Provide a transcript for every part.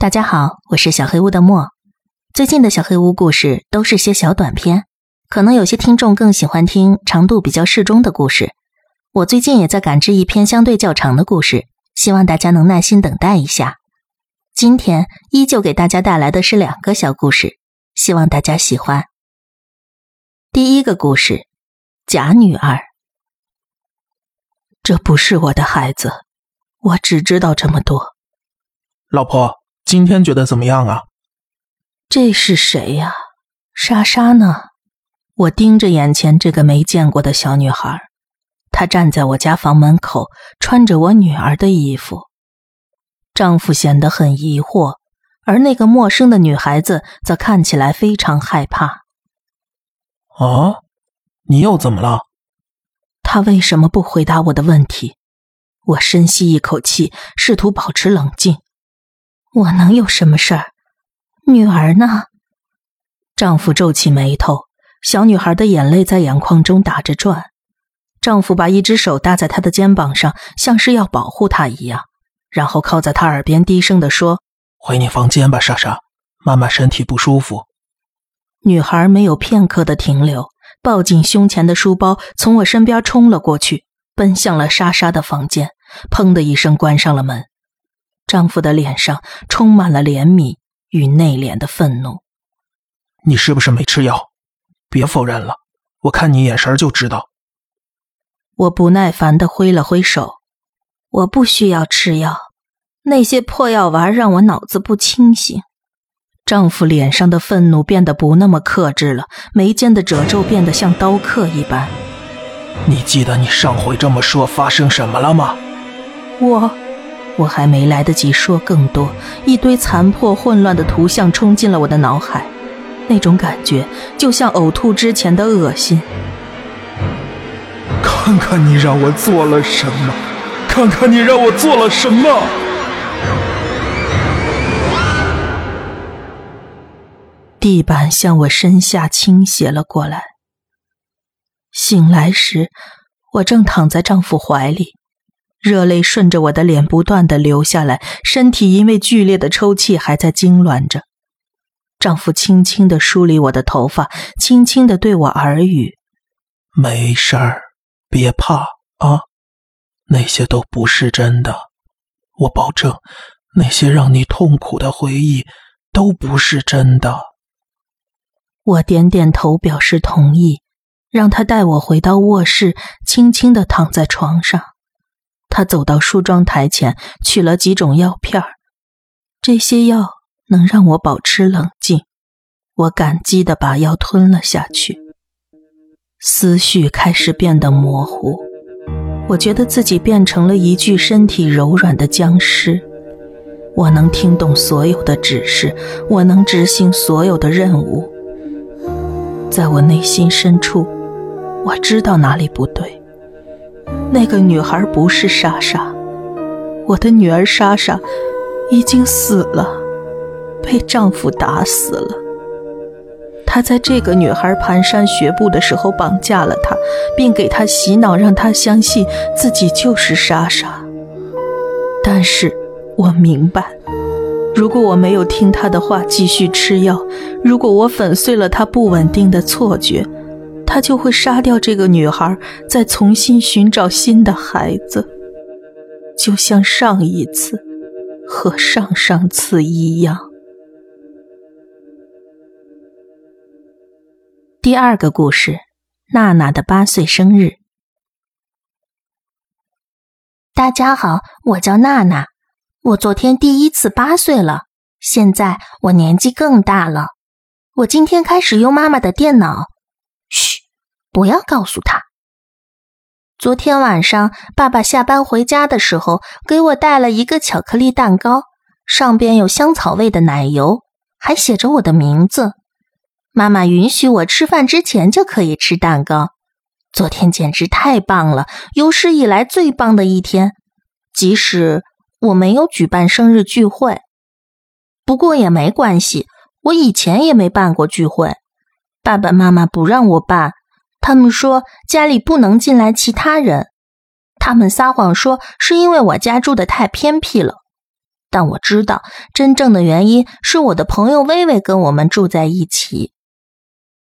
大家好，我是小黑屋的莫。最近的小黑屋故事都是些小短篇，可能有些听众更喜欢听长度比较适中的故事。我最近也在赶制一篇相对较长的故事，希望大家能耐心等待一下。今天依旧给大家带来的是两个小故事，希望大家喜欢。第一个故事，假女儿。这不是我的孩子，我只知道这么多。老婆。今天觉得怎么样啊？这是谁呀？莎莎呢？我盯着眼前这个没见过的小女孩，她站在我家房门口，穿着我女儿的衣服。丈夫显得很疑惑，而那个陌生的女孩子则看起来非常害怕。啊，你又怎么了？她为什么不回答我的问题？我深吸一口气，试图保持冷静。我能有什么事儿？女儿呢？丈夫皱起眉头，小女孩的眼泪在眼眶中打着转。丈夫把一只手搭在她的肩膀上，像是要保护她一样，然后靠在她耳边低声的说：“回你房间吧，莎莎，妈妈身体不舒服。”女孩没有片刻的停留，抱紧胸前的书包，从我身边冲了过去，奔向了莎莎的房间，砰的一声关上了门。丈夫的脸上充满了怜悯与内敛的愤怒。你是不是没吃药？别否认了，我看你眼神就知道。我不耐烦的挥了挥手，我不需要吃药，那些破药丸让我脑子不清醒。丈夫脸上的愤怒变得不那么克制了，眉间的褶皱变得像刀刻一般。你记得你上回这么说发生什么了吗？我。我还没来得及说更多，一堆残破混乱的图像冲进了我的脑海，那种感觉就像呕吐之前的恶心。看看你让我做了什么！看看你让我做了什么！地板向我身下倾斜了过来。醒来时，我正躺在丈夫怀里。热泪顺着我的脸不断的流下来，身体因为剧烈的抽泣还在痉挛着。丈夫轻轻的梳理我的头发，轻轻的对我耳语：“没事儿，别怕啊，那些都不是真的，我保证，那些让你痛苦的回忆都不是真的。”我点点头表示同意，让他带我回到卧室，轻轻的躺在床上。他走到梳妆台前，取了几种药片儿这些药能让我保持冷静。我感激的把药吞了下去，思绪开始变得模糊。我觉得自己变成了一具身体柔软的僵尸。我能听懂所有的指示，我能执行所有的任务。在我内心深处，我知道哪里不对。那个女孩不是莎莎，我的女儿莎莎已经死了，被丈夫打死了。他在这个女孩蹒跚学步的时候绑架了她，并给她洗脑，让她相信自己就是莎莎。但是我明白，如果我没有听他的话继续吃药，如果我粉碎了他不稳定的错觉。他就会杀掉这个女孩，再重新寻找新的孩子，就像上一次和上上次一样。第二个故事，娜娜的八岁生日。大家好，我叫娜娜，我昨天第一次八岁了，现在我年纪更大了，我今天开始用妈妈的电脑。不要告诉他。昨天晚上，爸爸下班回家的时候，给我带了一个巧克力蛋糕，上边有香草味的奶油，还写着我的名字。妈妈允许我吃饭之前就可以吃蛋糕。昨天简直太棒了，有史以来最棒的一天。即使我没有举办生日聚会，不过也没关系，我以前也没办过聚会。爸爸妈妈不让我办，他们说家里不能进来其他人。他们撒谎说是因为我家住的太偏僻了。但我知道真正的原因是我的朋友微微跟我们住在一起。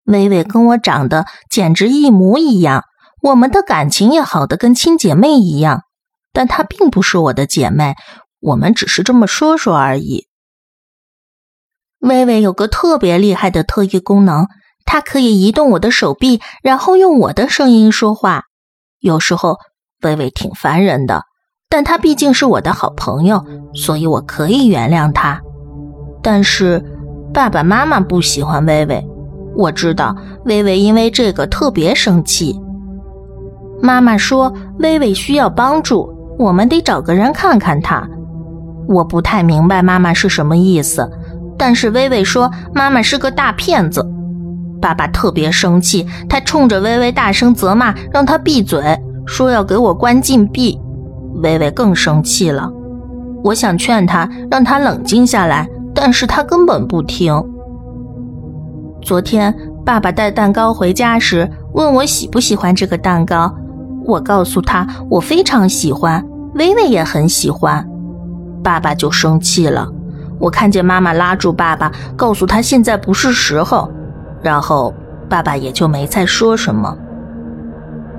微微跟我长得简直一模一样，我们的感情也好的跟亲姐妹一样。但她并不是我的姐妹，我们只是这么说说而已。微微有个特别厉害的特异功能，她可以移动我的手臂，然后用我的声音说话。有时候微微挺烦人的，但她毕竟是我的好朋友，所以我可以原谅她。但是爸爸妈妈不喜欢微微。我知道微微因为这个特别生气。妈妈说微微需要帮助，我们得找个人看看她。我不太明白妈妈是什么意思，但是微微说妈妈是个大骗子。爸爸特别生气，他冲着微微大声责骂，让她闭嘴，说要给我关禁闭。微微更生气了。我想劝她，让她冷静下来，但是她根本不听。昨天爸爸带蛋糕回家时，问我喜不喜欢这个蛋糕。我告诉他我非常喜欢，微微也很喜欢。爸爸就生气了。我看见妈妈拉住爸爸，告诉他现在不是时候。然后爸爸也就没再说什么。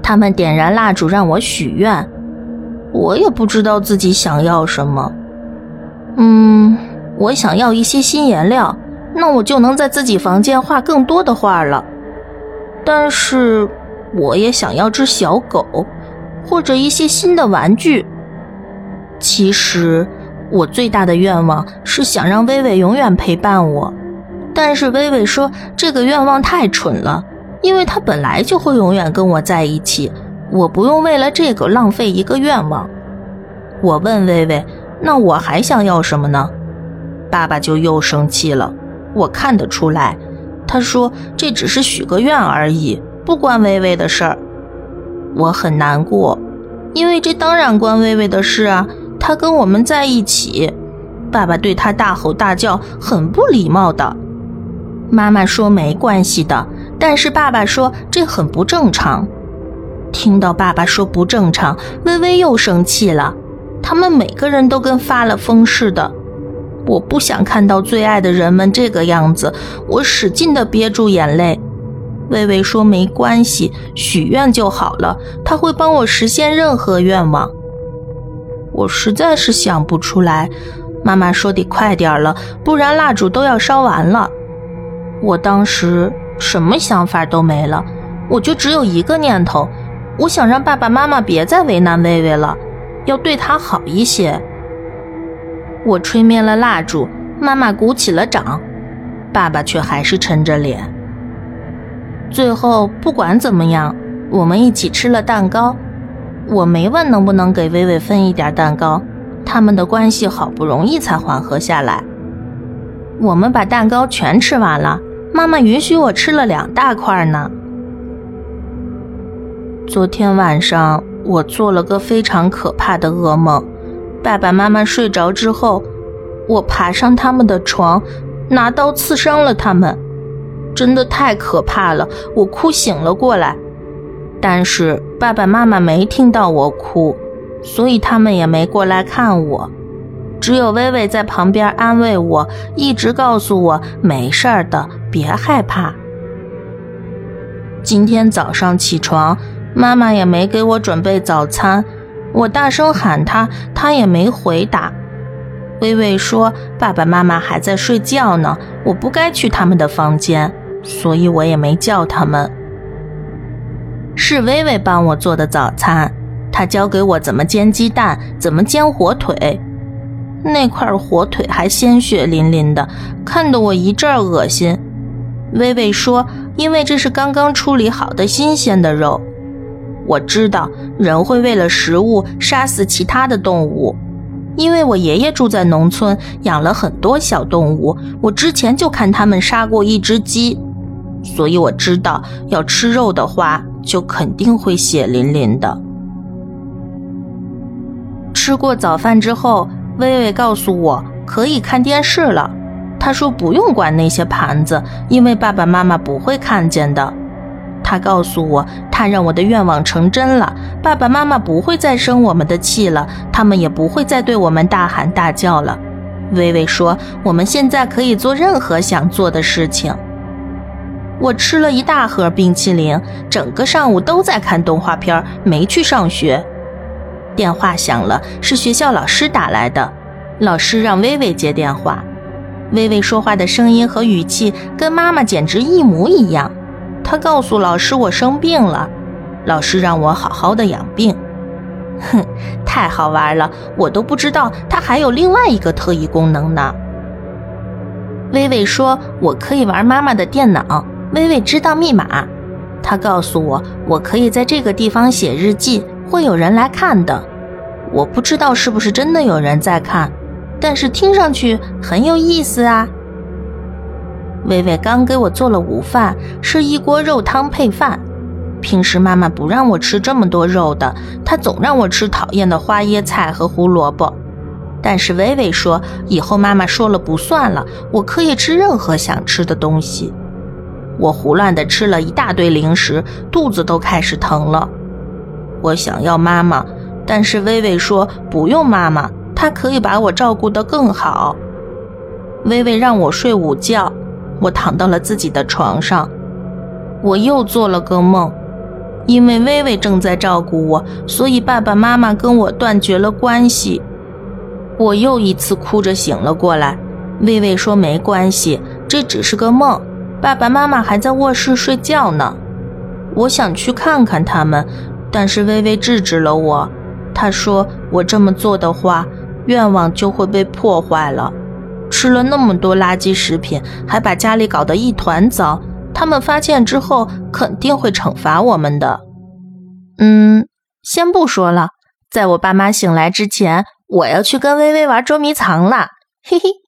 他们点燃蜡烛让我许愿，我也不知道自己想要什么。嗯，我想要一些新颜料。那我就能在自己房间画更多的画了，但是我也想要只小狗，或者一些新的玩具。其实我最大的愿望是想让微微永远陪伴我，但是微微说这个愿望太蠢了，因为他本来就会永远跟我在一起，我不用为了这个浪费一个愿望。我问微微，那我还想要什么呢？爸爸就又生气了。我看得出来，他说这只是许个愿而已，不关微微的事儿。我很难过，因为这当然关微微的事啊。他跟我们在一起，爸爸对他大吼大叫，很不礼貌的。妈妈说没关系的，但是爸爸说这很不正常。听到爸爸说不正常，微微又生气了。他们每个人都跟发了疯似的。我不想看到最爱的人们这个样子，我使劲的憋住眼泪。微微说：“没关系，许愿就好了，他会帮我实现任何愿望。”我实在是想不出来。妈妈说：“得快点了，不然蜡烛都要烧完了。”我当时什么想法都没了，我就只有一个念头：我想让爸爸妈妈别再为难微微了，要对她好一些。我吹灭了蜡烛，妈妈鼓起了掌，爸爸却还是沉着脸。最后不管怎么样，我们一起吃了蛋糕。我没问能不能给微微分一点蛋糕，他们的关系好不容易才缓和下来。我们把蛋糕全吃完了，妈妈允许我吃了两大块呢。昨天晚上我做了个非常可怕的噩梦。爸爸妈妈睡着之后，我爬上他们的床，拿刀刺伤了他们，真的太可怕了。我哭醒了过来，但是爸爸妈妈没听到我哭，所以他们也没过来看我。只有微微在旁边安慰我，一直告诉我没事的，别害怕。今天早上起床，妈妈也没给我准备早餐。我大声喊他，他也没回答。微微说：“爸爸妈妈还在睡觉呢，我不该去他们的房间，所以我也没叫他们。”是微微帮我做的早餐，她教给我怎么煎鸡蛋，怎么煎火腿。那块火腿还鲜血淋淋的，看得我一阵恶心。微微说：“因为这是刚刚处理好的新鲜的肉。”我知道人会为了食物杀死其他的动物，因为我爷爷住在农村，养了很多小动物。我之前就看他们杀过一只鸡，所以我知道要吃肉的话，就肯定会血淋淋的。吃过早饭之后，微微告诉我可以看电视了。他说不用管那些盘子，因为爸爸妈妈不会看见的。他告诉我，他让我的愿望成真了，爸爸妈妈不会再生我们的气了，他们也不会再对我们大喊大叫了，微微说：“我们现在可以做任何想做的事情。”我吃了一大盒冰淇淋，整个上午都在看动画片，没去上学。电话响了，是学校老师打来的。老师让微微接电话。微微说话的声音和语气跟妈妈简直一模一样。她告诉老师我生病了，老师让我好好的养病。哼，太好玩了，我都不知道它还有另外一个特异功能呢。微微说我可以玩妈妈的电脑。微微知道密码，她告诉我我可以在这个地方写日记，会有人来看的。我不知道是不是真的有人在看。但是听上去很有意思啊！微微刚给我做了午饭，是一锅肉汤配饭。平时妈妈不让我吃这么多肉的，她总让我吃讨厌的花椰菜和胡萝卜。但是微微说，以后妈妈说了不算了，我可以吃任何想吃的东西。我胡乱的吃了一大堆零食，肚子都开始疼了。我想要妈妈，但是微微说不用妈妈。她可以把我照顾得更好。微微让我睡午觉，我躺到了自己的床上。我又做了个梦，因为微微正在照顾我，所以爸爸妈妈跟我断绝了关系。我又一次哭着醒了过来。微微说没关系，这只是个梦，爸爸妈妈还在卧室睡觉呢。我想去看看他们，但是微微制止了我。她说我这么做的话。愿望就会被破坏了。吃了那么多垃圾食品，还把家里搞得一团糟，他们发现之后肯定会惩罚我们的。嗯，先不说了，在我爸妈醒来之前，我要去跟微微玩捉迷藏了。嘿嘿。